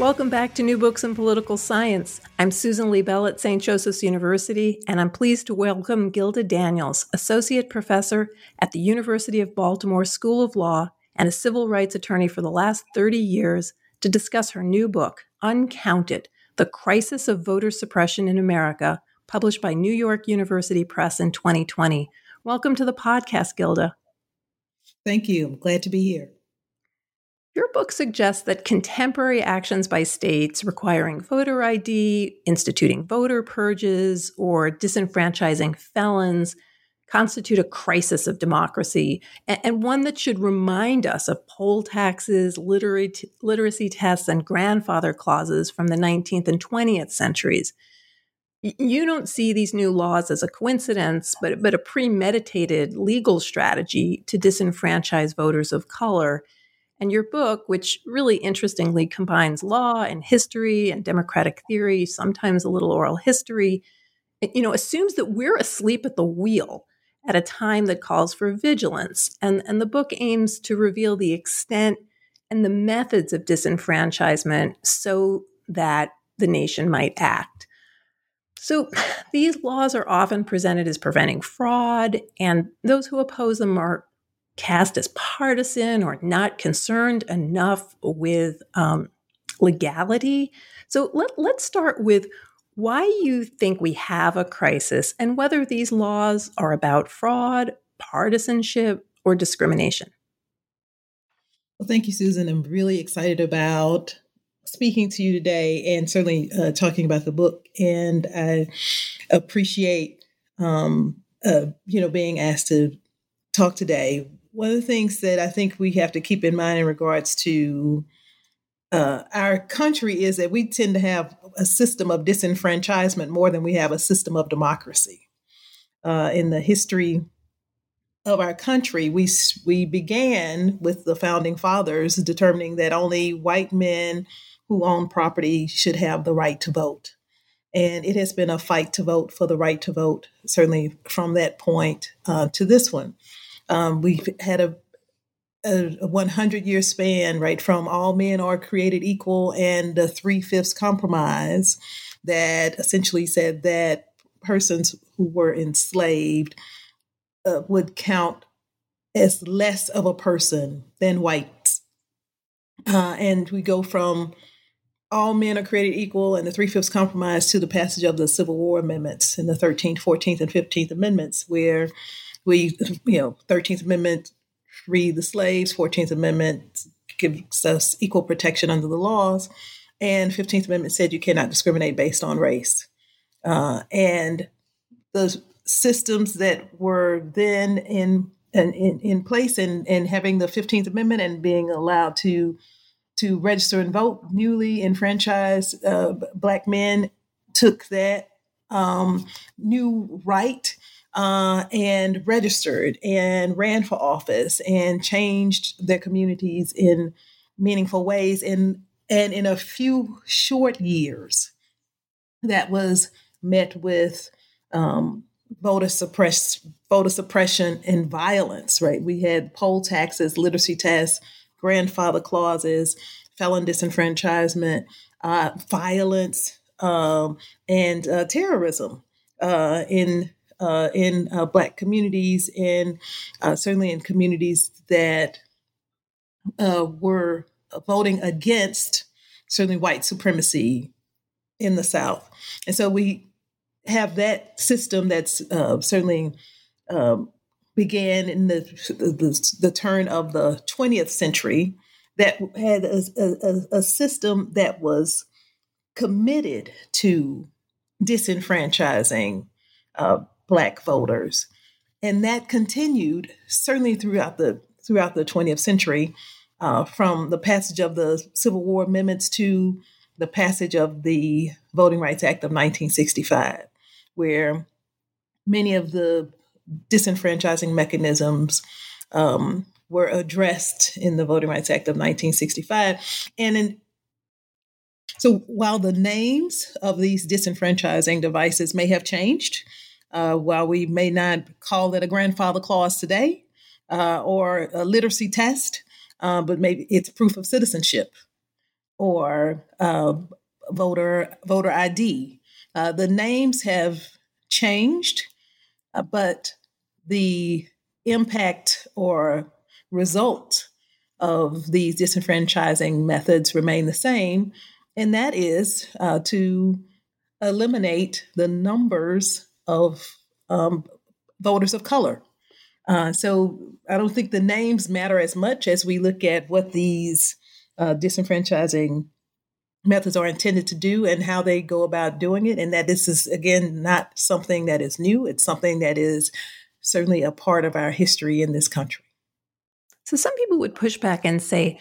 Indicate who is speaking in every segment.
Speaker 1: Welcome back to New Books in Political Science. I'm Susan Liebell at St. Joseph's University, and I'm pleased to welcome Gilda Daniels, Associate Professor at the University of Baltimore School of Law and a civil rights attorney for the last 30 years, to discuss her new book, Uncounted The Crisis of Voter Suppression in America, published by New York University Press in 2020. Welcome to the podcast, Gilda.
Speaker 2: Thank you. I'm glad to be here.
Speaker 1: Your book suggests that contemporary actions by states requiring voter ID, instituting voter purges, or disenfranchising felons constitute a crisis of democracy and, one that should remind us of poll taxes, literary, literacy tests, and grandfather clauses from the 19th and 20th centuries. You don't see these new laws as a coincidence, but, but a premeditated legal strategy to disenfranchise voters of color and your book, which really interestingly combines law and history and democratic theory, sometimes a little oral history, eh, you know, assumes that we're asleep at the wheel at a time that calls for vigilance. And, and the book aims to reveal the extent and the methods of disenfranchisement so that the nation might act. So these laws are often presented as preventing fraud, and those who oppose them are cast as partisan or not concerned enough with um, legality. So let, let's start with why you think we have a crisis and whether these laws are about fraud, partisanship, or discrimination.
Speaker 2: Well, thank you, Susan. I'm really excited about speaking to you today and certainly uh, talking about the book. And I appreciate, um, uh, you know, being asked to talk today one of the things that I think we have to keep in mind in regards to uh, our country is that we tend to have a system of disenfranchisement more than we have a system of democracy. Uh, in the history of our country, we we began with the founding fathers determining that only white men who own property should have the right to vote. And it has been a fight to vote for the right to vote, certainly from that point uh, to this one. Um, we've had a, a 100 year span, right, from all men are created equal and the three fifths compromise that essentially said that persons who were enslaved uh, would count as less of a person than whites. Uh, and we go from all men are created equal and the three fifths compromise to the passage of the Civil War amendments in the 13th, 14th, and 15th amendments, where we, you know, 13th Amendment free the slaves, 14th Amendment gives us equal protection under the laws, and 15th Amendment said you cannot discriminate based on race. Uh, and the systems that were then in in, in place and, and having the 15th Amendment and being allowed to to register and vote, newly enfranchised uh, black men took that um, new right uh, and registered and ran for office and changed their communities in meaningful ways. And, and in a few short years, that was met with um, voter suppress voter suppression and violence. Right, we had poll taxes, literacy tests, grandfather clauses, felon disenfranchisement, uh, violence, um, and uh, terrorism uh, in uh, in uh, Black communities and uh, certainly in communities that uh, were voting against certainly white supremacy in the South. And so we have that system that's uh, certainly um, began in the, the, the, turn of the 20th century that had a, a, a system that was committed to disenfranchising uh, black voters. And that continued certainly throughout the throughout the 20th century. uh, from the passage of the Civil War amendments to the passage of the Voting Rights Act of 1965, where many of the disenfranchising mechanisms um, were addressed in the Voting Rights Act of 1965. And in, so while the names of these disenfranchising devices may have changed, uh, while we may not call it a grandfather clause today uh, or a literacy test, uh, but maybe it's proof of citizenship or uh, voter voter ID. Uh, the names have changed, uh, but the impact or result of these disenfranchising methods remain the same, and that is to eliminate the numbers of um, voters of color. Uh, so I don't think the names matter as much as we look at what these uh, disenfranchising methods are intended to do and how they go about doing it. And that this is, again, not something that is new, it's something that is certainly a part of our history in this country.
Speaker 1: So some people would push back and say,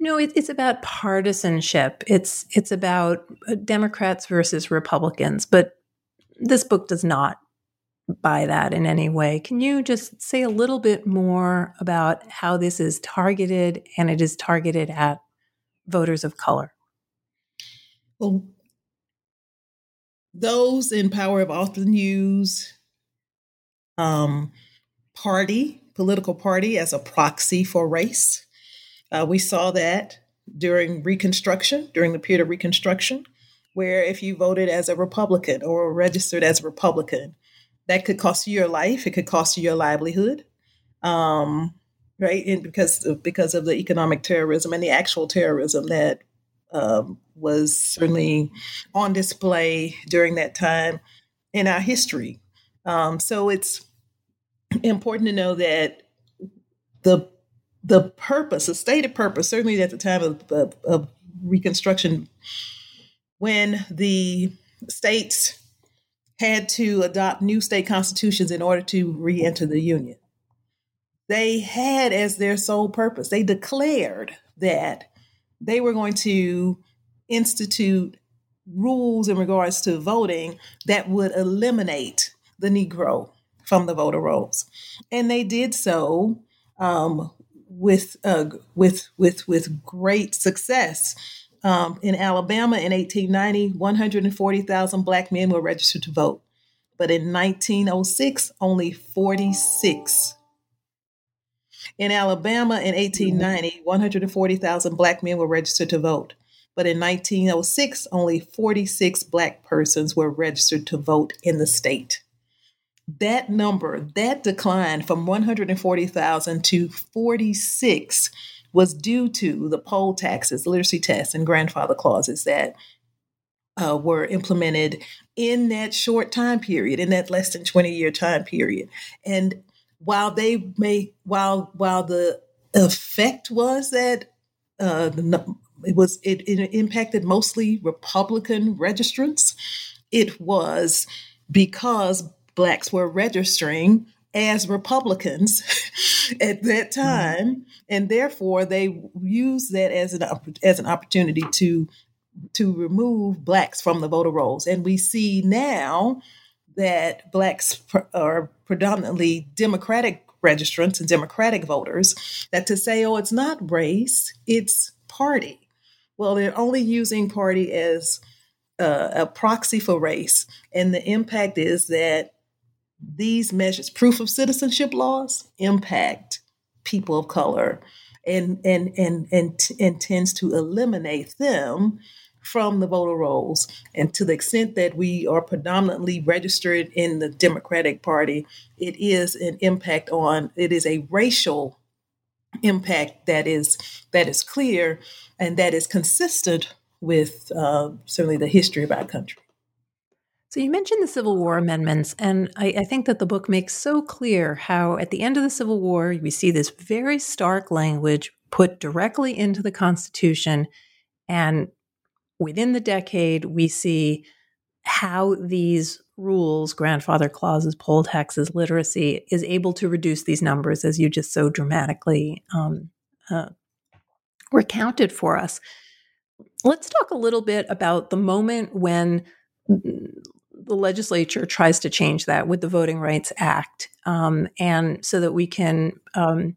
Speaker 1: no, it, it's about partisanship. It's it's about uh, Democrats versus Republicans. But this book does not buy that in any way. Can you just say a little bit more about how this is targeted and it is targeted at voters of color?
Speaker 2: Well, those in power have often used um, party, political party, as a proxy for race. Uh, we saw that during Reconstruction, during the period of Reconstruction where if you voted as a Republican or registered as a Republican, that could cost you your life. It could cost you your livelihood, um, right? And because of, because of the economic terrorism and the actual terrorism that um, was certainly on display during that time in our history. Um, so it's important to know that the the purpose, the stated purpose, certainly at the time of, of, of Reconstruction when the states had to adopt new state constitutions in order to re enter the Union. They had as their sole purpose, they declared that they were going to institute rules in regards to voting that would eliminate the Negro from the voter rolls. And they did so um, with, uh, with, with, with great success. Um, in Alabama in 1890, 140,000 black men were registered to vote. But in 1906, only 46. In Alabama in 1890, 140,000 black men were registered to vote. But in 1906, only 46 black persons were registered to vote in the state. That number, that decline from 140,000 to 46 was due to the poll taxes, literacy tests, and grandfather clauses that uh, were implemented in that short time period, in that less than 20 year time period. And while they may, while while the effect was that uh, it was it, it impacted mostly Republican registrants, it was because blacks were registering as Republicans at that mm-hmm. time, mm-hmm. and therefore they used that as an as an opportunity to to remove blacks from the voter rolls. And we see now that blacks are predominantly Democratic registrants and Democratic voters. That to say, oh, it's not race, it's party. Well, they're only using party as uh, a proxy for race, and the impact is that these measures, proof of citizenship laws, impact people of color and and and and, and tends to eliminate them from the voter rolls. And to the extent that we are predominantly registered in the Democratic Party, it is an impact on it is a racial impact that is that is clear and that is consistent with uh, certainly the history of our country.
Speaker 1: So you mentioned the Civil War amendments, and I, I, think that the book makes so clear how at the end of the Civil War, we see this very stark language put directly into the Constitution. And within the decade, we see how these rules, grandfather clauses, poll taxes, literacy, is able to reduce these numbers, as you just so dramatically um, uh, recounted for us. Let's talk a little bit about the moment when the legislature tries to change that with the Voting Rights Act, um, and so that we can um,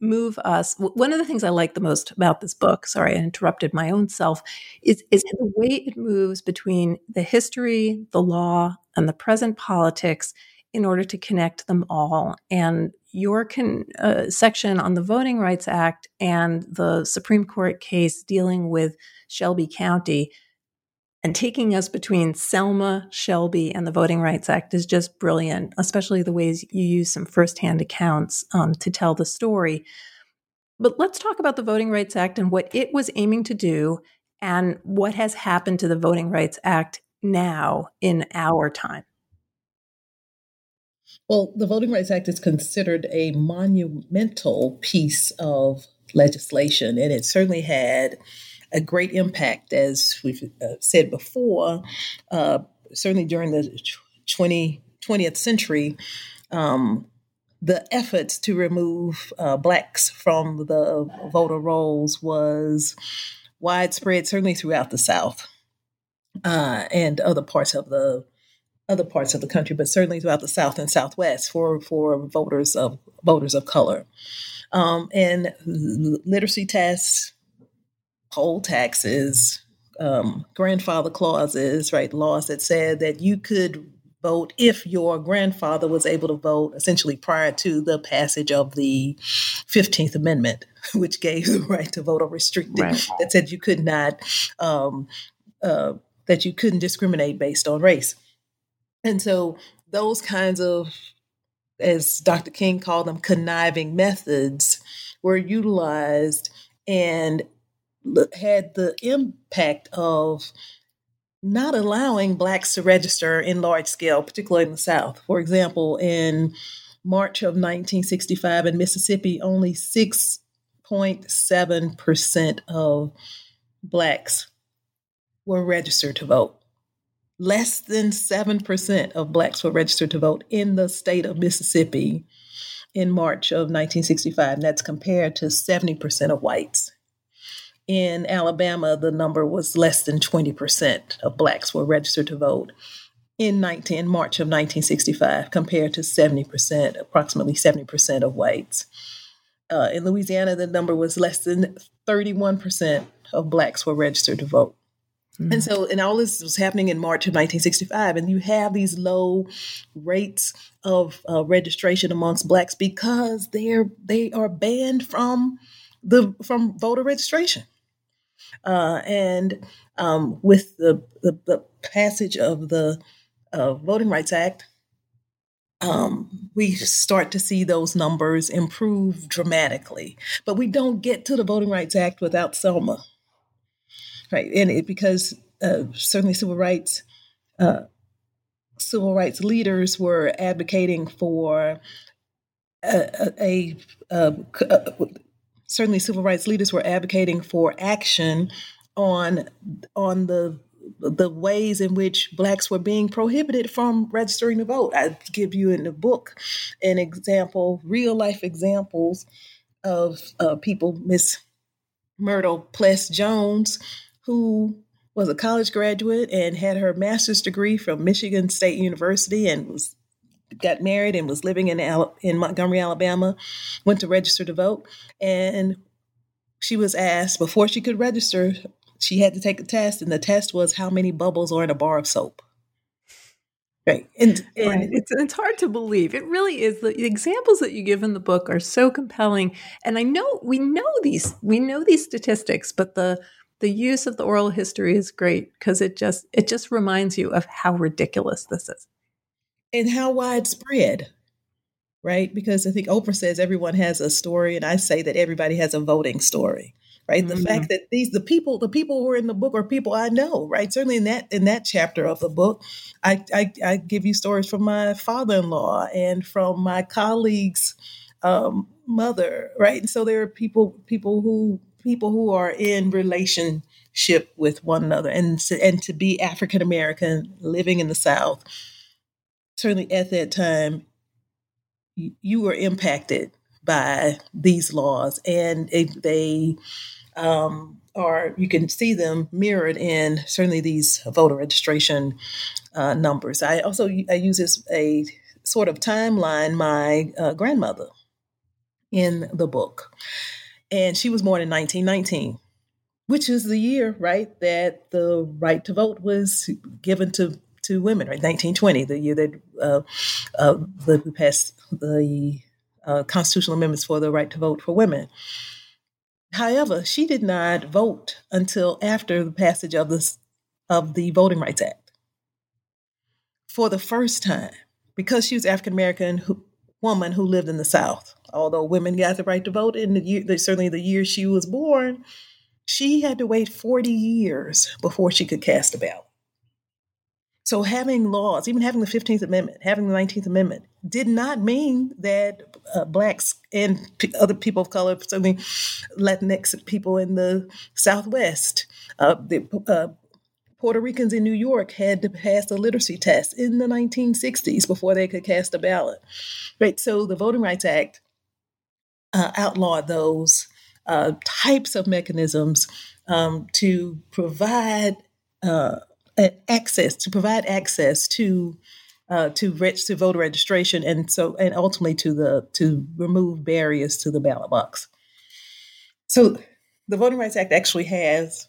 Speaker 1: move us. One of the things I like the most about this book, sorry, I interrupted my own self, is, is the way it moves between the history, the law, and the present politics in order to connect them all. And your con, uh, section on the Voting Rights Act and the Supreme Court case dealing with Shelby County and taking us between Selma, Shelby, and the Voting Rights Act is just brilliant, especially the ways you use some firsthand accounts um, to tell the story. But let's talk about the Voting Rights Act and what it was aiming to do and what has happened to the Voting Rights Act now in our time.
Speaker 2: Well, the Voting Rights Act is considered a monumental piece of legislation, and it certainly had a great impact, as we've uh, said before, uh, certainly during the 20, 20th century. Um, the efforts to remove uh, blacks from the voter rolls was widespread, certainly throughout the South uh, and other parts of the other parts of the country, but certainly throughout the South and Southwest for for voters of voters of color. Um, and literacy tests, poll taxes, um, grandfather clauses, right? Laws that said that you could vote if your grandfather was able to vote essentially prior to the passage of the 15th Amendment, which gave the right to vote unrestricted, right. that said you could not, um, uh, that you couldn't discriminate based on race. And so those kinds of, as Dr. King called them, conniving methods were utilized and had the impact of not allowing blacks to register in large scale, particularly in the South. For example, in March of 1965 in Mississippi, only 6.7% of blacks were registered to vote. Less than 7% of blacks were registered to vote in the state of Mississippi in March of 1965. And that's compared to 70% of whites in Alabama, the number was less than 20% of blacks were registered to vote in 19, in March of 1965, compared to 70%, approximately 70% of whites. Uh, in Louisiana, the number was less than 31% of blacks were registered to vote. Mm-hmm. And so, and all this was happening in March of 1965, and you have these low rates of uh, registration amongst blacks because they're they are banned from the from voter registration. Uh, and um, with the, the, the, passage of the uh, Voting Rights Act, um, we start to see those numbers improve dramatically. But we don't get to the Voting Rights Act without Selma, right? And it, because uh, certainly civil rights uh, civil rights leaders were advocating for a, a, a, a certainly civil rights leaders were advocating for action on on the the ways in which blacks were being prohibited from registering to vote. I give you in the book an example, real life examples of uh, people, Miss Myrtle Pless Jones, who was a college graduate and had her master's degree from Michigan State University and was got married and was living in in Montgomery, Alabama, went to register to vote, and she was asked before she could register, she had to take a test, and the test was how many bubbles are in a bar of soap. Right. And, and
Speaker 1: right. It's, it's hard to believe. It really is. The, the examples that you give in the book are so compelling. And I know we know these we know these statistics, but the the use of the oral history is great because it just it just reminds you of how ridiculous this is
Speaker 2: and how widespread, right? Because I think Oprah says everyone has a story, and I say that everybody has a voting story, right? Mm-hmm. The fact that these the people the people who are in the book are people I know, right? Certainly in that in that chapter of the book, I I, I give you stories from my father in law and from my colleagues' um, mother, right? And so there are people people who people who are in relationship with one another, and and to be African American living in the South certainly at that time, you were impacted by these laws, and they um, are you can see them mirrored in certainly these voter registration uh, numbers. I also I use this a sort of timeline. My uh, grandmother in the book, and she was born in 1919, which is the year right that the right to vote was given to to women. Right, 1920, the year that uh, uh, we passed the uh, constitutional amendments for the right to vote for women. However, she did not vote until after the passage of this of the Voting Rights Act. For the first time, because she was African American woman who lived in the South, although women got the right to vote in the year, certainly the year she was born, she had to wait 40 years before she could cast a ballot. So having laws, even having the 15th Amendment, having the 19th Amendment, did not mean that uh, blacks and p- other people of color, certainly Latinx people in the Southwest, uh, the uh, Puerto Ricans in New York had to pass a literacy test in the 1960s before they could cast a ballot. Right. So the Voting Rights Act uh, outlawed those uh, types of mechanisms um, to provide uh, access to provide access to uh, to register voter registration and so and ultimately to the to remove barriers to the ballot box. So the Voting Rights Act actually has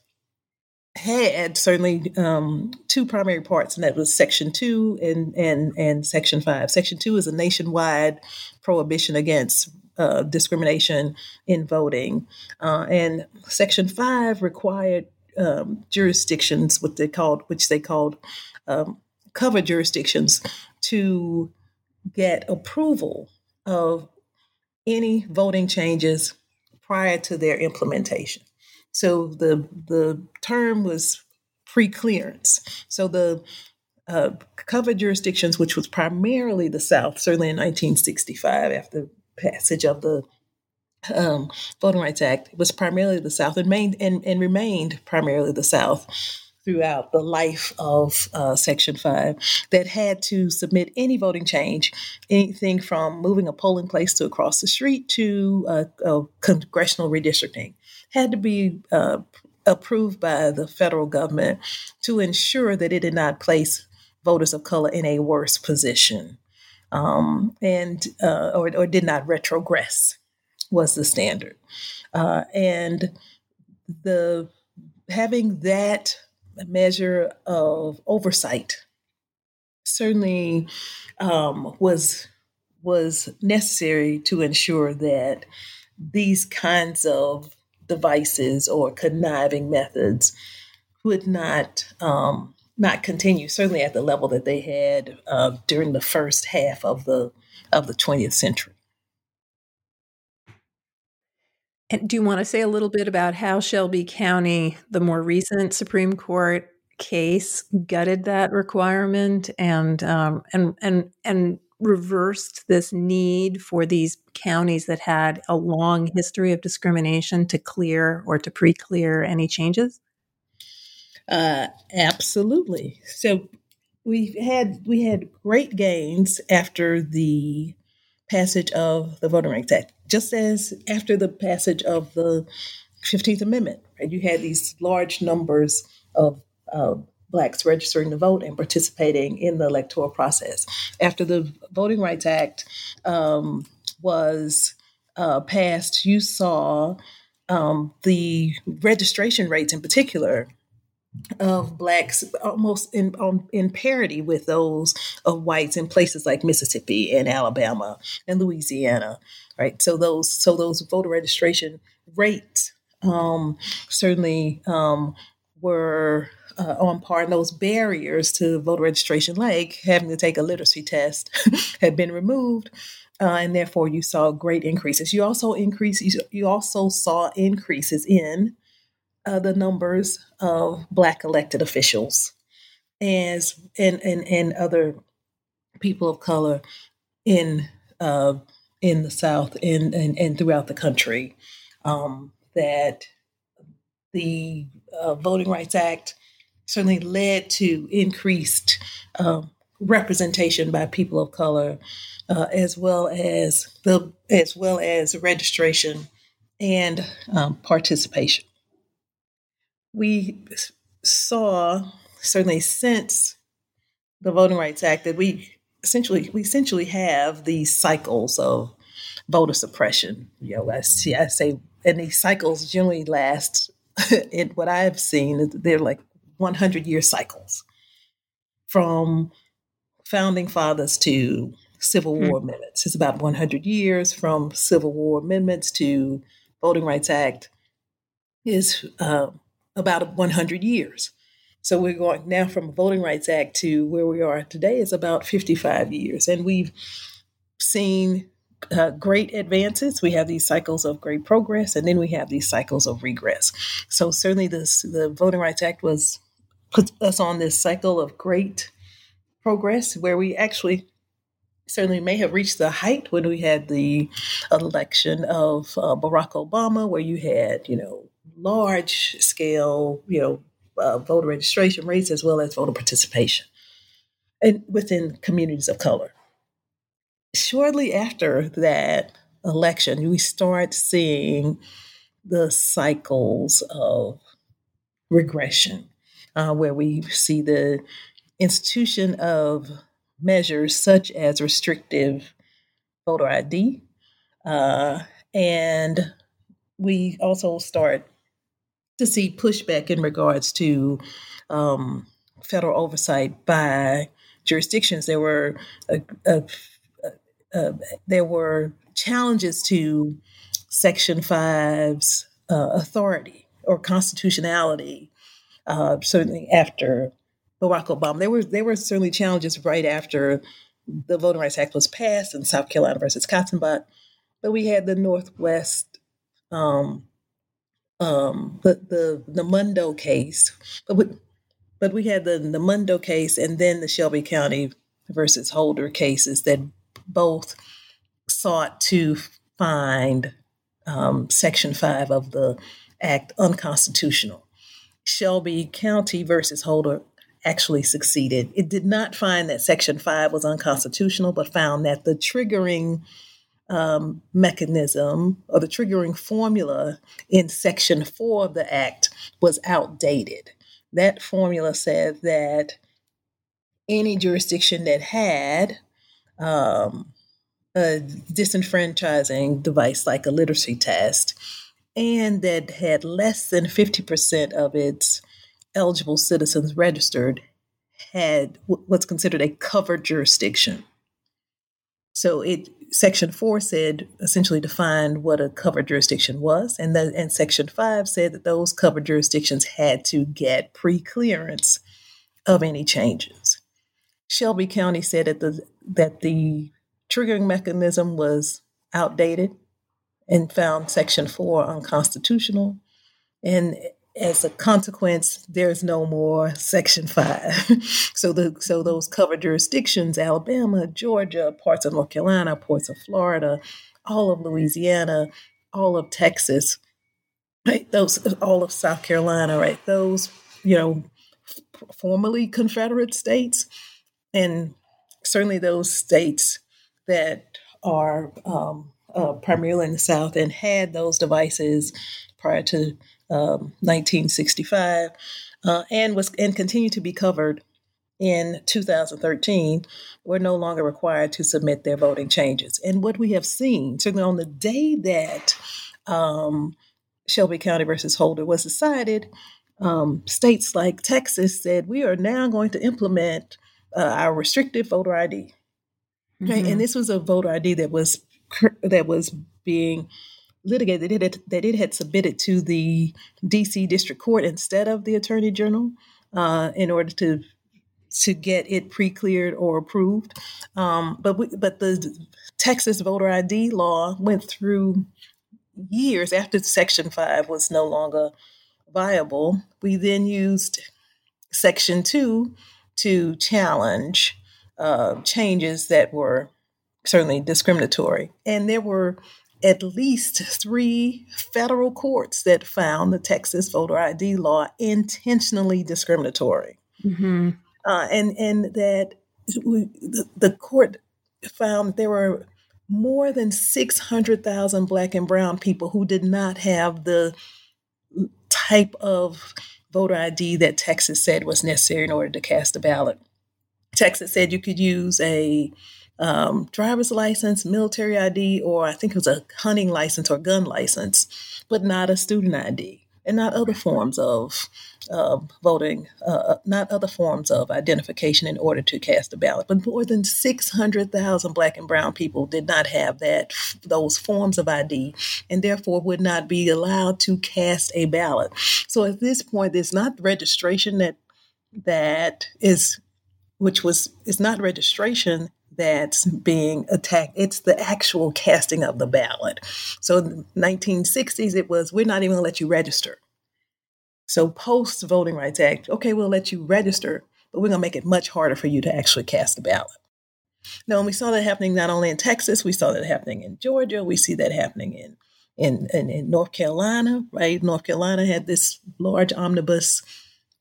Speaker 2: had certainly um, two primary parts, and that was Section Two and and and Section Five. Section Two is a nationwide prohibition against uh, discrimination in voting, uh, and Section Five required um, jurisdictions, what they called, which they called um, cover jurisdictions, to get approval of any voting changes prior to their implementation. So the the term was pre-clearance. So the uh, covered jurisdictions, which was primarily the South, certainly in 1965 after passage of the um, Voting Rights Act was primarily the South and, main, and, and remained primarily the South throughout the life of uh, Section 5 that had to submit any voting change, anything from moving a polling place to across the street to uh, congressional redistricting, had to be uh, approved by the federal government to ensure that it did not place voters of color in a worse position um, and uh, or, or did not retrogress was the standard. Uh, and the having that measure of oversight certainly um, was was necessary to ensure that these kinds of devices or conniving methods would not um, not continue. Certainly at the level that they had uh, during the first half of the of the 20th century.
Speaker 1: And do you want to say a little bit about how Shelby County, the more recent Supreme Court case, gutted that requirement and um, and and and reversed this need for these counties that had a long history of discrimination to clear or to pre-clear any changes?
Speaker 2: Uh, absolutely. So we had we had great gains after the passage of the Voting Rights Act, just as after the passage of the 15th Amendment. Right? You had these large numbers of uh, blacks registering to vote and participating in the electoral process. After the Voting Rights Act um, was uh, passed, you saw um, the registration rates in particular of blacks almost in um, in parity with those of whites in places like Mississippi and Alabama and Louisiana, right? So those so those voter registration rates um, certainly um, were uh, on par, and those barriers to voter registration, like having to take a literacy test, had been removed. Uh, and therefore, you saw great increases. You also increase. You, you also saw increases in uh, the numbers of Black elected officials as and, and, and other people of color in uh, in the South and, and, and throughout the country. Um, that the uh, Voting Rights Act certainly led to increased uh, representation by people of color, uh, as well as the as well as registration and um, participation. We saw certainly since the Voting Rights Act that we essentially we essentially have these cycles of voter suppression. You know, I see I say and these cycles generally last in what I've seen, they're like 100 year cycles from founding fathers to Civil War hmm. amendments. It's about 100 years from Civil War amendments to Voting Rights Act is uh, about 100 years. So we're going now from Voting Rights Act to where we are today is about 55 years. And we've seen uh, great advances. We have these cycles of great progress, and then we have these cycles of regress. So certainly, this the Voting Rights Act was put us on this cycle of great progress, where we actually certainly may have reached the height when we had the election of uh, Barack Obama, where you had you know large scale you know uh, voter registration rates as well as voter participation, and within communities of color shortly after that election, we start seeing the cycles of regression, uh, where we see the institution of measures such as restrictive voter ID. Uh, and we also start to see pushback in regards to um, federal oversight by jurisdictions. There were a, a uh, there were challenges to Section 5's uh, authority or constitutionality, uh, certainly after Barack Obama. There were, there were certainly challenges right after the Voting Rights Act was passed in South Carolina versus Cotton Katzenbach, but we had the Northwest, um, um, the, the, the Mundo case, but we, but we had the, the Mundo case and then the Shelby County versus Holder cases that both sought to find um, Section 5 of the Act unconstitutional. Shelby County versus Holder actually succeeded. It did not find that Section 5 was unconstitutional, but found that the triggering um, mechanism or the triggering formula in Section 4 of the Act was outdated. That formula said that any jurisdiction that had um, a disenfranchising device like a literacy test, and that had less than 50% of its eligible citizens registered had what's considered a covered jurisdiction. So it section 4 said essentially defined what a covered jurisdiction was and then and section 5 said that those covered jurisdictions had to get pre-clearance of any changes. Shelby County said that the that the triggering mechanism was outdated and found Section 4 unconstitutional. And as a consequence, there's no more Section 5. so the so those covered jurisdictions, Alabama, Georgia, parts of North Carolina, parts of Florida, all of Louisiana, all of Texas, right? Those all of South Carolina, right? Those, you know, formerly Confederate states and certainly those states that are um, uh, primarily in the South and had those devices prior to um, 1965, uh, and was and continue to be covered in 2013 were no longer required to submit their voting changes. And what we have seen, certainly on the day that um, Shelby County versus Holder was decided, um, states like Texas said, we are now going to implement uh, our restrictive voter ID. Okay, mm-hmm. and this was a voter ID that was that was being litigated that it, that it had submitted to the D.C. District Court instead of the Attorney General uh, in order to to get it pre-cleared or approved. Um, but we, but the Texas voter ID law went through years after Section Five was no longer viable. We then used Section Two to challenge uh, changes that were certainly discriminatory. And there were at least three federal courts that found the Texas voter ID law intentionally discriminatory. Mm-hmm. Uh, and, and that we, the, the court found there were more than 600,000 Black and Brown people who did not have the type of voter ID that Texas said was necessary in order to cast a ballot. Texas said you could use a um, driver's license, military ID, or I think it was a hunting license or gun license, but not a student ID and not other forms of uh, voting, uh, not other forms of identification in order to cast a ballot. But more than 600,000 Black and Brown people did not have that those forms of ID, and therefore would not be allowed to cast a ballot. So at this point, it's not registration that that is, which was is not registration that's being attacked. It's the actual casting of the ballot. So in the 1960s, it was, we're not even going to let you register. So post Voting Rights Act, okay, we'll let you register, but we're going to make it much harder for you to actually cast a ballot. Now, we saw that happening not only in Texas, we saw that happening in Georgia, we see that happening in in, in, in North Carolina, right? North Carolina had this large omnibus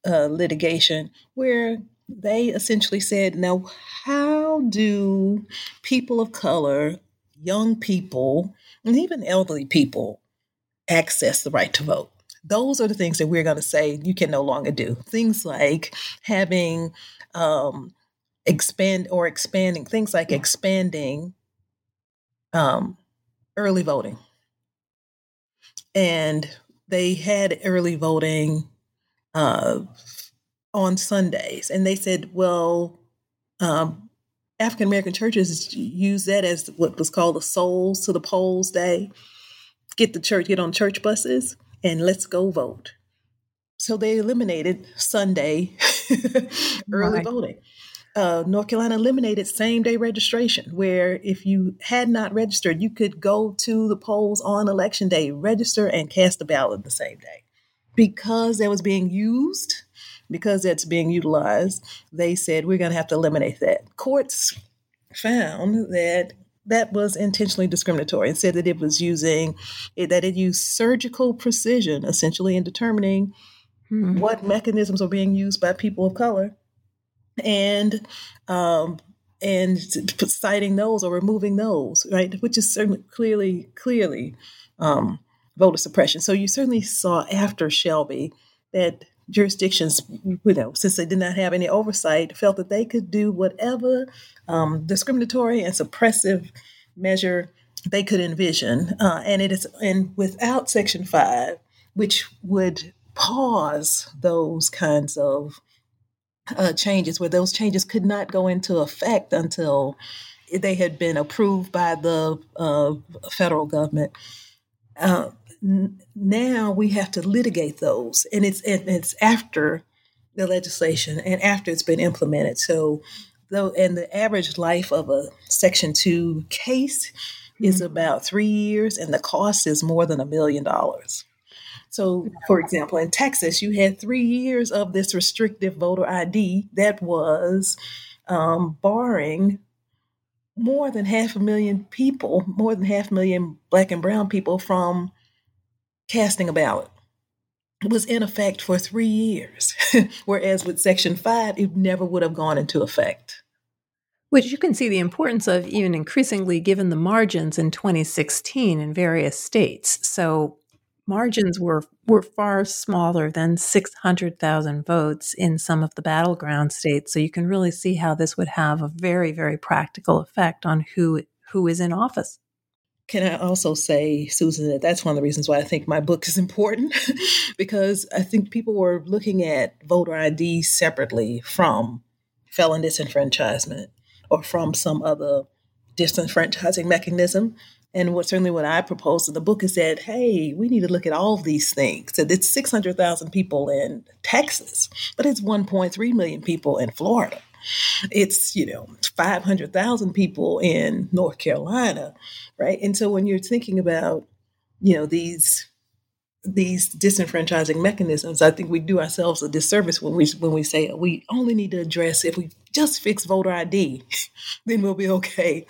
Speaker 2: uh, litigation where they essentially said, now, how do people of color, young people, and even elderly people access the right to vote? Those are the things that we're going to say you can no longer do. Things like having um, expand or expanding, things like expanding um, early voting. And they had early voting uh, on Sundays. And they said, well, um, African American churches use that as what was called the Souls to the Polls Day. Get the church, get on church buses, and let's go vote. So they eliminated Sunday early right. voting. Uh, North Carolina eliminated same day registration, where if you had not registered, you could go to the polls on election day, register, and cast a ballot the same day. Because that was being used because that's being utilized, they said we're going to have to eliminate that. Courts found that that was intentionally discriminatory and said that it was using that it used surgical precision essentially in determining hmm. what mechanisms are being used by people of color and um, and citing those or removing those right which is certainly clearly clearly um, voter suppression so you certainly saw after shelby that jurisdictions, you know, since they did not have any oversight, felt that they could do whatever um, discriminatory and suppressive measure they could envision, uh, and it is and without Section Five, which would pause those kinds of uh, changes, where those changes could not go into effect until they had been approved by the uh, federal government. Now we have to litigate those, and it's and it's after the legislation and after it's been implemented. So, though, and the average life of a Section Two case mm-hmm. is about three years, and the cost is more than a million dollars. So, for example, in Texas, you had three years of this restrictive voter ID that was um, barring more than half a million people, more than half a million black and brown people from casting a ballot. Was in effect for three years, whereas with Section 5, it never would have gone into effect.
Speaker 1: Which you can see the importance of even increasingly given the margins in 2016 in various states. So margins were were far smaller than 600,000 votes in some of the battleground states. So you can really see how this would have a very very practical effect on who who is in office.
Speaker 2: Can I also say, Susan, that that's one of the reasons why I think my book is important because I think people were looking at voter ID separately from felon disenfranchisement or from some other disenfranchising mechanism. And what certainly what I proposed in the book is that, hey, we need to look at all of these things. That it's 600,000 people in Texas, but it's 1.3 million people in Florida. It's, you know, 500,000 people in North Carolina, right? And so when you're thinking about, you know, these these disenfranchising mechanisms, I think we do ourselves a disservice when we when we say we only need to address if we just fix voter ID, then we'll be okay,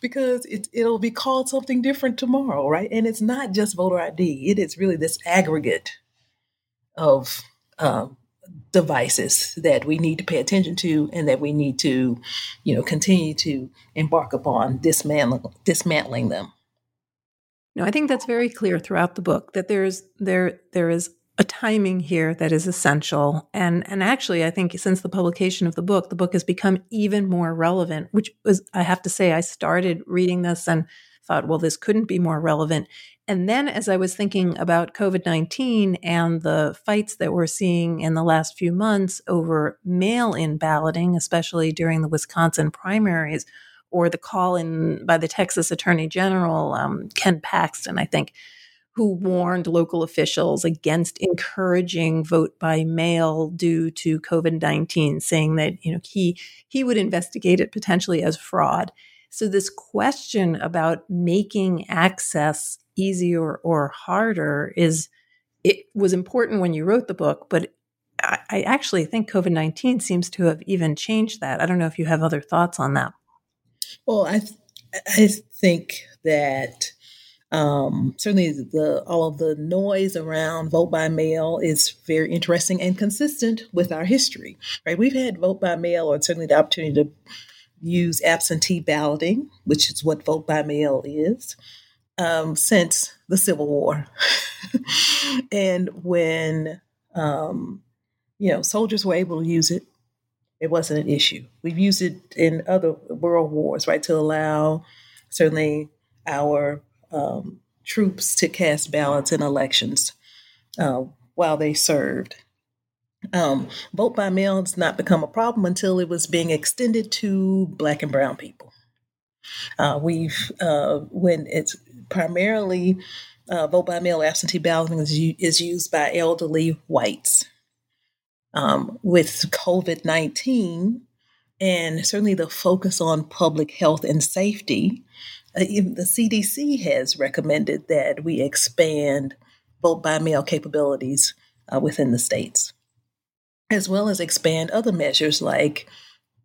Speaker 2: because it, it'll be called something different tomorrow, right? And it's not just voter ID; it is really this aggregate of um, devices that we need to pay attention to and that we need to, you know, continue to embark upon dismantling, dismantling them.
Speaker 1: No, I think that's very clear throughout the book that there's there there is a timing here that is essential. And and actually I think since the publication of the book, the book has become even more relevant, which was I have to say I started reading this and thought, well, this couldn't be more relevant. And then as I was thinking about COVID-19 and the fights that we're seeing in the last few months over mail-in balloting, especially during the Wisconsin primaries, or the call in by the Texas Attorney General, um, Ken Paxton, I think, who warned local officials against encouraging vote by mail due to COVID-19, saying that, you know, he he would investigate it potentially as fraud. So this question about making access easier or harder is it was important when you wrote the book, but I, actually think COVID-19 seems to have even changed that. I don't know if you have other thoughts on that.
Speaker 2: Well, I th- I think that um, certainly, the all of the noise around vote by mail is very interesting and consistent with our history. Right, we've had vote by mail, or certainly the opportunity to use absentee balloting, which is what vote by mail is, um, since the Civil War. and when um, you know soldiers were able to use it, it wasn't an issue. We've used it in other world wars, right, to allow certainly our um, troops to cast ballots in elections uh, while they served. Um, vote by mail has not become a problem until it was being extended to black and brown people. Uh, we've uh, when it's primarily uh, vote by mail absentee balloting is, is used by elderly whites. Um, with COVID nineteen, and certainly the focus on public health and safety, uh, the CDC has recommended that we expand vote by mail capabilities uh, within the states, as well as expand other measures like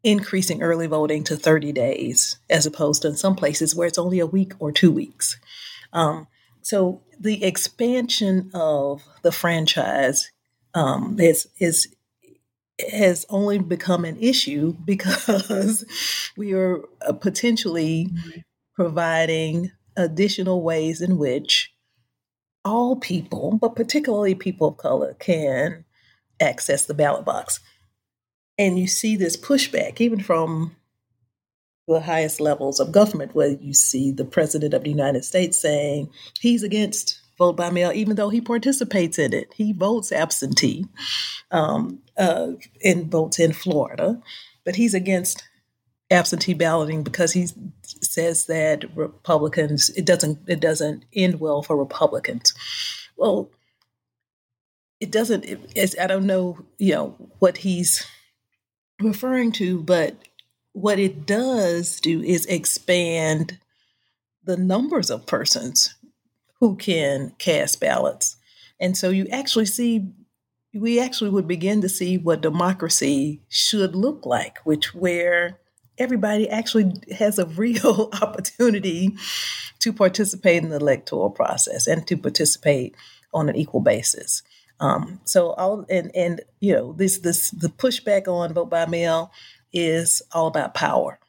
Speaker 2: increasing early voting to 30 days, as opposed to in some places where it's only a week or two weeks. Um, so the expansion of the franchise um, is is has only become an issue because we are uh, potentially providing additional ways in which all people, but particularly people of color, can access the ballot box. And you see this pushback even from the highest levels of government, where you see the President of the United States saying he's against vote by mail, even though he participates in it. He votes absentee um, uh, in votes in Florida, but he's against absentee balloting because he says that Republicans it doesn't it doesn't end well for Republicans. Well, it doesn't. It, I don't know, you know, what he's referring to, but what it does do is expand the numbers of persons who can cast ballots, and so you actually see we actually would begin to see what democracy should look like, which where everybody actually has a real opportunity to participate in the electoral process and to participate on an equal basis. Um, so all and and you know this this the pushback on vote by mail is all about power.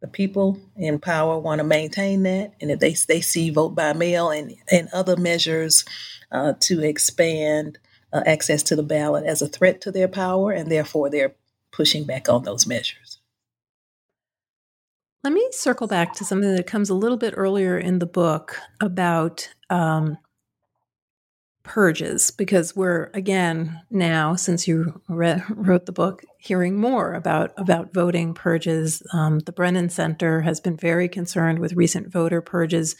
Speaker 2: The people in power want to maintain that, and if they they see vote by mail and and other measures uh, to expand uh, access to the ballot as a threat to their power, and therefore they're pushing back on those measures.
Speaker 1: Let me circle back to something that comes a little bit earlier in the book about um, purges, because we're again now, since you re- wrote the book, hearing more about about voting purges. Um, the Brennan Center has been very concerned with recent voter purges.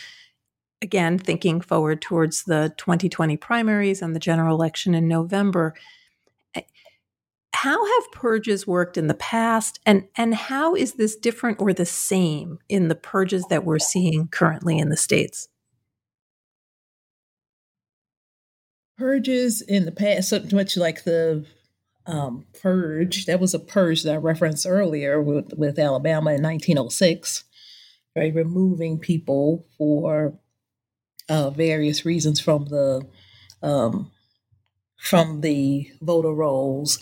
Speaker 1: Again, thinking forward towards the 2020 primaries and the general election in November how have purges worked in the past and and how is this different or the same in the purges that we're seeing currently in the states
Speaker 2: purges in the past so much like the um, purge that was a purge that i referenced earlier with, with alabama in 1906 right removing people for uh, various reasons from the um, from the voter rolls.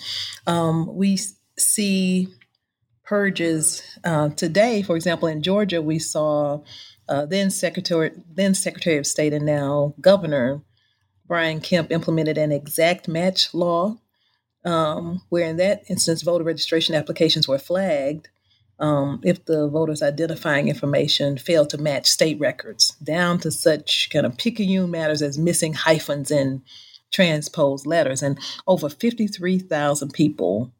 Speaker 2: Um, we see purges uh, today. For example, in Georgia, we saw uh, then Secretary then Secretary of State and now Governor Brian Kemp implemented an exact match law, um, where in that instance, voter registration applications were flagged um, if the voter's identifying information failed to match state records, down to such kind of picayune matters as missing hyphens and transposed letters. And over 53,000 people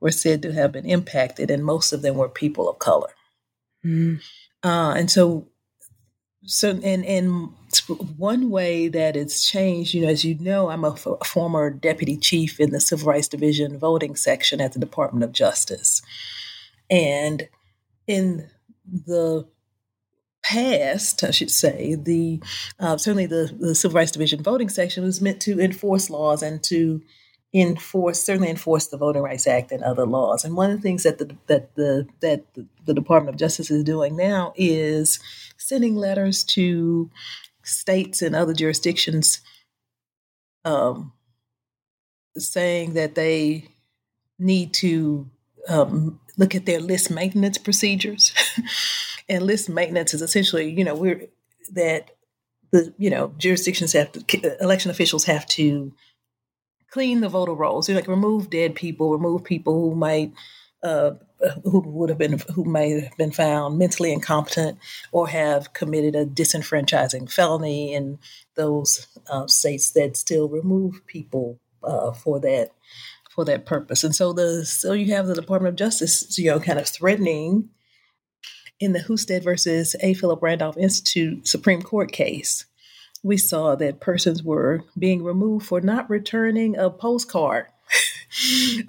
Speaker 2: were said to have been impacted, and most of them were people of color. Mm. Uh, and so, so and and one way that it's changed, you know, as you know, I'm a, f- former deputy chief in the Civil Rights Division voting section at the Department of Justice. And in the past, I should say, the uh, certainly the, the Civil Rights Division voting section was meant to enforce laws and to enforce certainly enforce the Voting Rights Act and other laws. And one of the things that the that the that the Department of Justice is doing now is sending letters to states and other jurisdictions um, saying that they need to um, look at their list maintenance procedures. and list maintenance is essentially, you know, we're that the you know jurisdictions have to election officials have to clean the voter rolls. You like remove dead people, remove people who might uh, who would have been who may have been found mentally incompetent or have committed a disenfranchising felony in those uh, states that still remove people uh, for that for that purpose. And so the so you have the Department of Justice, you know, kind of threatening in the Husted versus A. Philip Randolph Institute Supreme Court case. We saw that persons were being removed for not returning a postcard.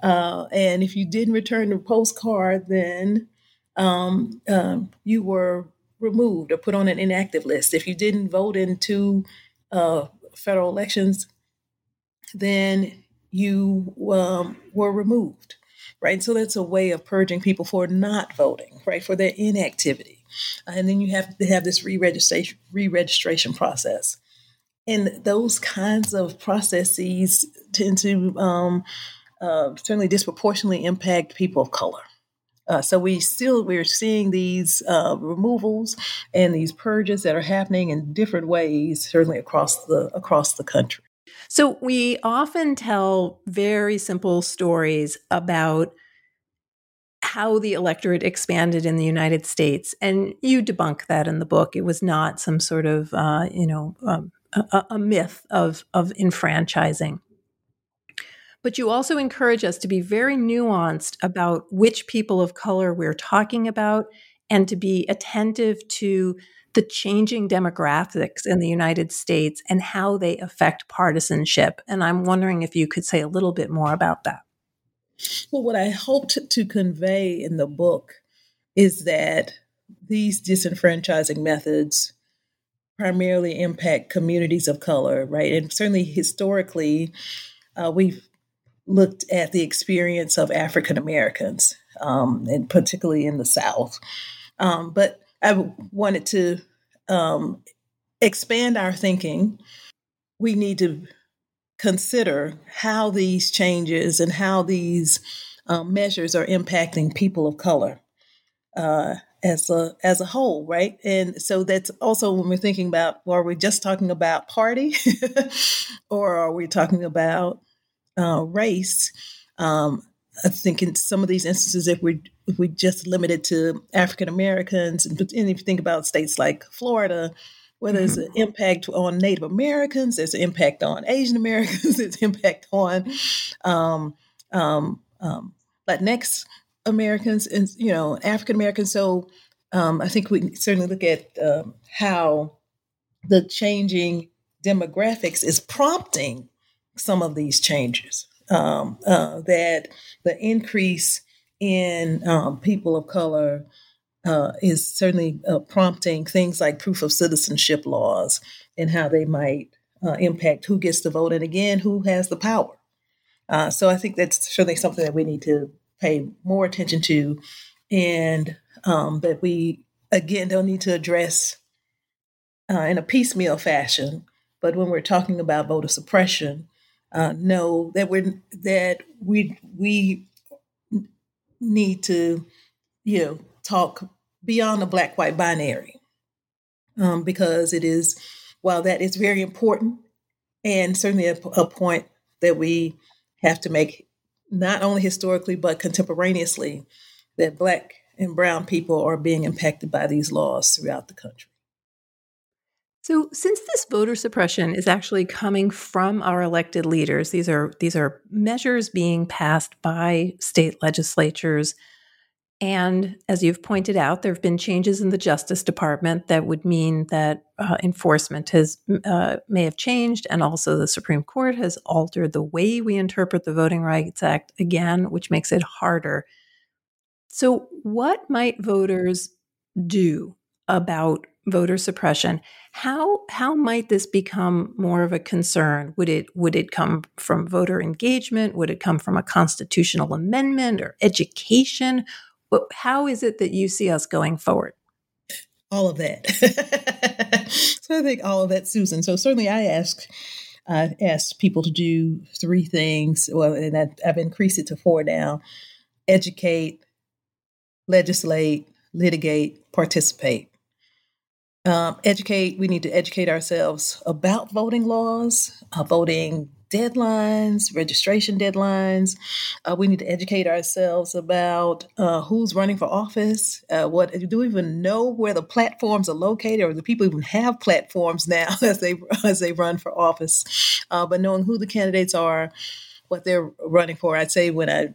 Speaker 2: Uh, and if you didn't return the postcard, then um, um, you were removed or put on an inactive list. If you didn't vote in two uh, federal elections, then you um, were removed, right? So that's a way of purging people for not voting, right? For their inactivity. And then you have to have this re-registration, re-registration process. And those kinds of processes tend to um, uh, certainly disproportionately impact people of color. Uh, so we still we're seeing these uh, removals and these purges that are happening in different ways, certainly across the across the country.
Speaker 1: So we often tell very simple stories about how the electorate expanded in the United States, and you debunk that in the book. It was not some sort of, uh, you know, um, a, a myth of of enfranchising. But you also encourage us to be very nuanced about which people of color we're talking about and to be attentive to the changing demographics in the United States and how they affect partisanship. And I'm wondering if you could say a little bit more about that.
Speaker 2: Well, what I hoped to convey in the book is that these disenfranchising methods primarily impact communities of color, right? And certainly historically, uh, we've looked at the experience of African Americans, um, and particularly in the South. Um, but I wanted to um, expand our thinking, we need to consider how these changes and how these um, measures are impacting people of color uh, as a as a whole, right? And so that's also when we're thinking about, well, are we just talking about party, or are we talking about uh, race? Um, I think in some of these instances, if we if we just limited to African Americans, and if you think about states like Florida, where there's mm-hmm. an impact on Native Americans, there's an impact on Asian Americans, there's an impact on um, um, um, Latinx Americans, and you know African Americans. So um, I think we certainly look at um, how the changing demographics is prompting some of these changes um, uh, that the increase in um, people of color uh, is certainly uh, prompting things like proof of citizenship laws and how they might uh, impact who gets to vote and again who has the power. Uh, so I think that's certainly something that we need to pay more attention to, and um, that we again don't need to address uh, in a piecemeal fashion. But when we're talking about voter suppression, uh, know that we're that we we need to you know talk beyond the black white binary um, because it is while that is very important and certainly a, a point that we have to make not only historically but contemporaneously that black and brown people are being impacted by these laws throughout the country.
Speaker 1: So, since this voter suppression is actually coming from our elected leaders, these are these are measures being passed by state legislatures and as you've pointed out, there have been changes in the Justice Department that would mean that uh, enforcement has uh, may have changed, and also the Supreme Court has altered the way we interpret the Voting Rights Act again, which makes it harder. So, what might voters do about voter suppression? How how might this become more of a concern? Would it would it come from voter engagement? Would it come from a constitutional amendment or education? how is it that you see us going forward?
Speaker 2: All of that. so I think all of that, Susan. So certainly I ask uh, I asked people to do three things. Well, and I've increased it to four now: educate, legislate, litigate, participate. Um, educate. We need to educate ourselves about voting laws, uh, voting deadlines, registration deadlines. Uh, we need to educate ourselves about uh, who's running for office. Uh, what do we even know where the platforms are located, or do people even have platforms now as they as they run for office? Uh, but knowing who the candidates are. What they're running for, I'd say when I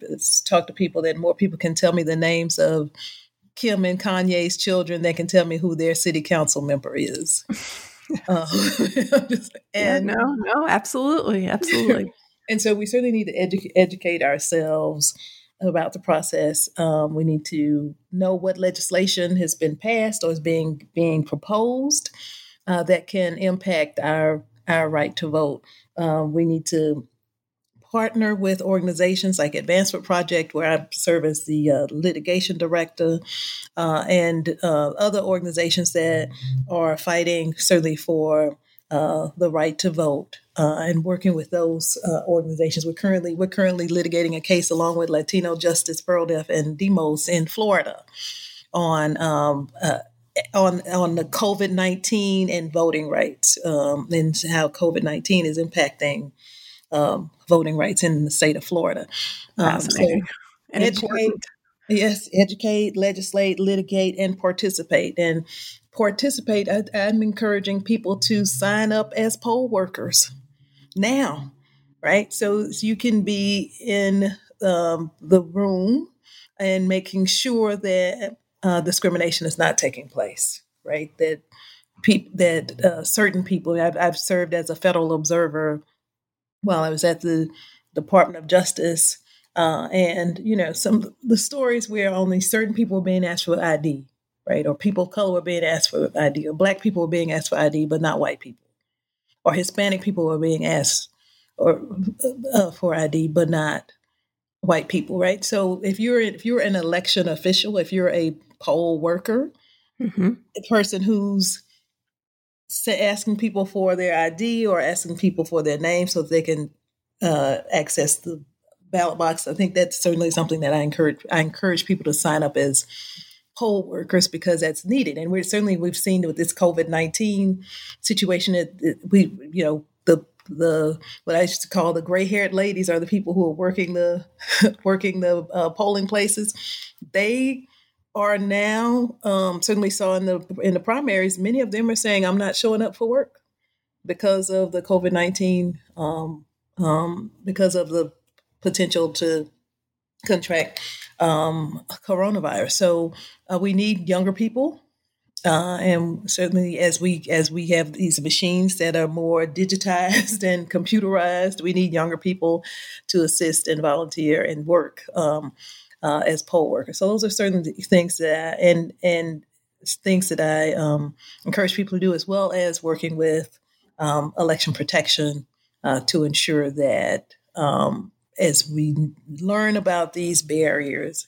Speaker 2: talk to people, that more people can tell me the names of Kim and Kanye's children, they can tell me who their city council member is.
Speaker 1: Uh, and yeah, no, no, absolutely, absolutely.
Speaker 2: and so we certainly need to edu- educate ourselves about the process. Um, we need to know what legislation has been passed or is being being proposed uh, that can impact our our right to vote. Um, we need to partner with organizations like Advancement Project, where I serve as the uh, litigation director, uh, and uh, other organizations that are fighting certainly for uh, the right to vote. Uh, and working with those uh, organizations, we're currently we're currently litigating a case along with Latino Justice PRLDEF and Demos in Florida on um, on on the COVID nineteen and voting rights um, and how COVID nineteen is impacting um, voting rights in the state of Florida. Um, so educate, yes, educate, legislate, litigate, and participate. And participate, I, I'm encouraging people to sign up as poll workers now, right? So, so you can be in um, the room and making sure that uh, discrimination is not taking place, right? That people that uh, certain people I've, I've, served as a federal observer while I was at the Department of Justice. Uh, and, you know, some the stories where only certain people were being asked for ID, right? Or people of color were being asked for ID, or black people were being asked for ID, but not white people. Or Hispanic people were being asked or uh, for ID, but not white people, right? So if you're if you're an election official, if you're a poll worker, mm-hmm. a person who's asking people for their ID or asking people for their name so they can uh, access the ballot box. I think that's certainly something that I encourage. I encourage people to sign up as poll workers because that's needed. And we're certainly we've seen with this COVID nineteen situation, it, it, we you know the the what I used to call the gray haired ladies are the people who are working the working the uh, polling places. They are now um, certainly saw in the in the primaries. Many of them are saying, "I'm not showing up for work because of the COVID nineteen, um, um, because of the potential to contract um, coronavirus." So uh, we need younger people. Uh, and certainly, as we as we have these machines that are more digitized and computerized, we need younger people to assist and volunteer and work um, uh, as poll workers. So those are certain things that and and things that I um, encourage people to do, as well as working with um, election protection uh, to ensure that um, as we learn about these barriers,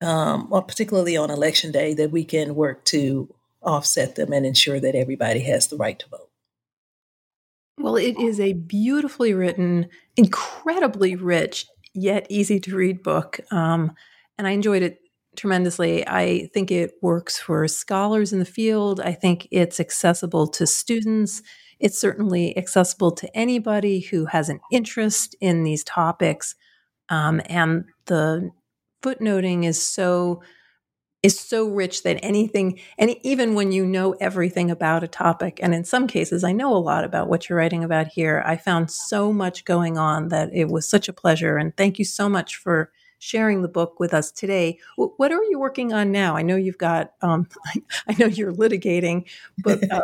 Speaker 2: um, particularly on election day, that we can work to offset them and ensure that everybody has the right to vote.
Speaker 1: Well, it is a beautifully written, incredibly rich yet easy to read book. Um, and I enjoyed it tremendously. I think it works for scholars in the field. I think it's accessible to students. it's certainly accessible to anybody who has an interest in these topics. Um, and the footnoting is so is so rich that anything and even when you know everything about a topic and in some cases i know a lot about what you're writing about here i found so much going on that it was such a pleasure and thank you so much for sharing the book with us today. What are you working on now? I know you've got um, i know you're litigating but uh,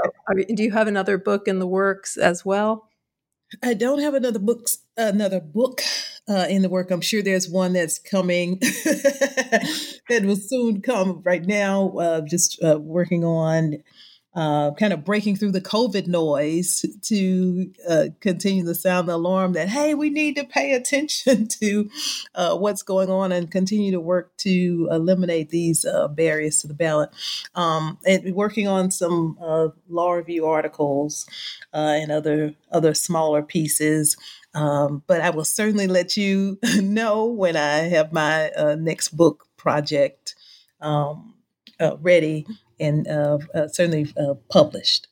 Speaker 1: do you have another book in the works as well?
Speaker 2: I don't have another book another book uh, in the work. I'm sure there's one that's coming that will soon come. Right now, uh, just uh, working on uh, kind of breaking through the COVID noise to uh, continue to sound the alarm that, hey, we need to pay attention to uh, what's going on and continue to work to eliminate these uh, barriers to the ballot. Um, and working on some uh, law review articles and other, other smaller pieces. Um, but I will certainly let you know when I have my next book project um, ready and uh, uh, certainly uh, published.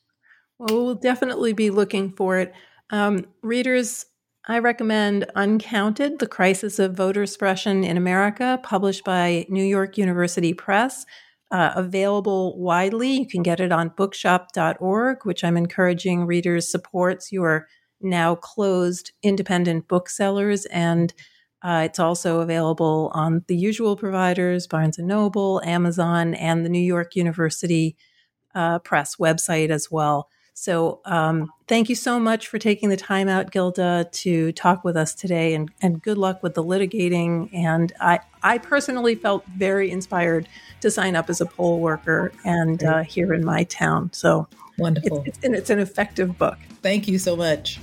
Speaker 1: Well, we'll definitely be looking for it. Um, readers, I recommend Uncounted The Crisis of Voter Suppression in America, published by New York University Press. Uh, available widely. You can get it on bookshop.org, which I'm encouraging readers supports your now closed independent booksellers and uh, it's also available on the usual providers, Barnes and Noble, Amazon, and the New York University uh, Press website as well. So, um, thank you so much for taking the time out, Gilda, to talk with us today, and, and good luck with the litigating. And I, I personally felt very inspired to sign up as a poll worker and uh, here in my town. So
Speaker 2: wonderful,
Speaker 1: it's, it's, and it's an effective book.
Speaker 2: Thank you so much.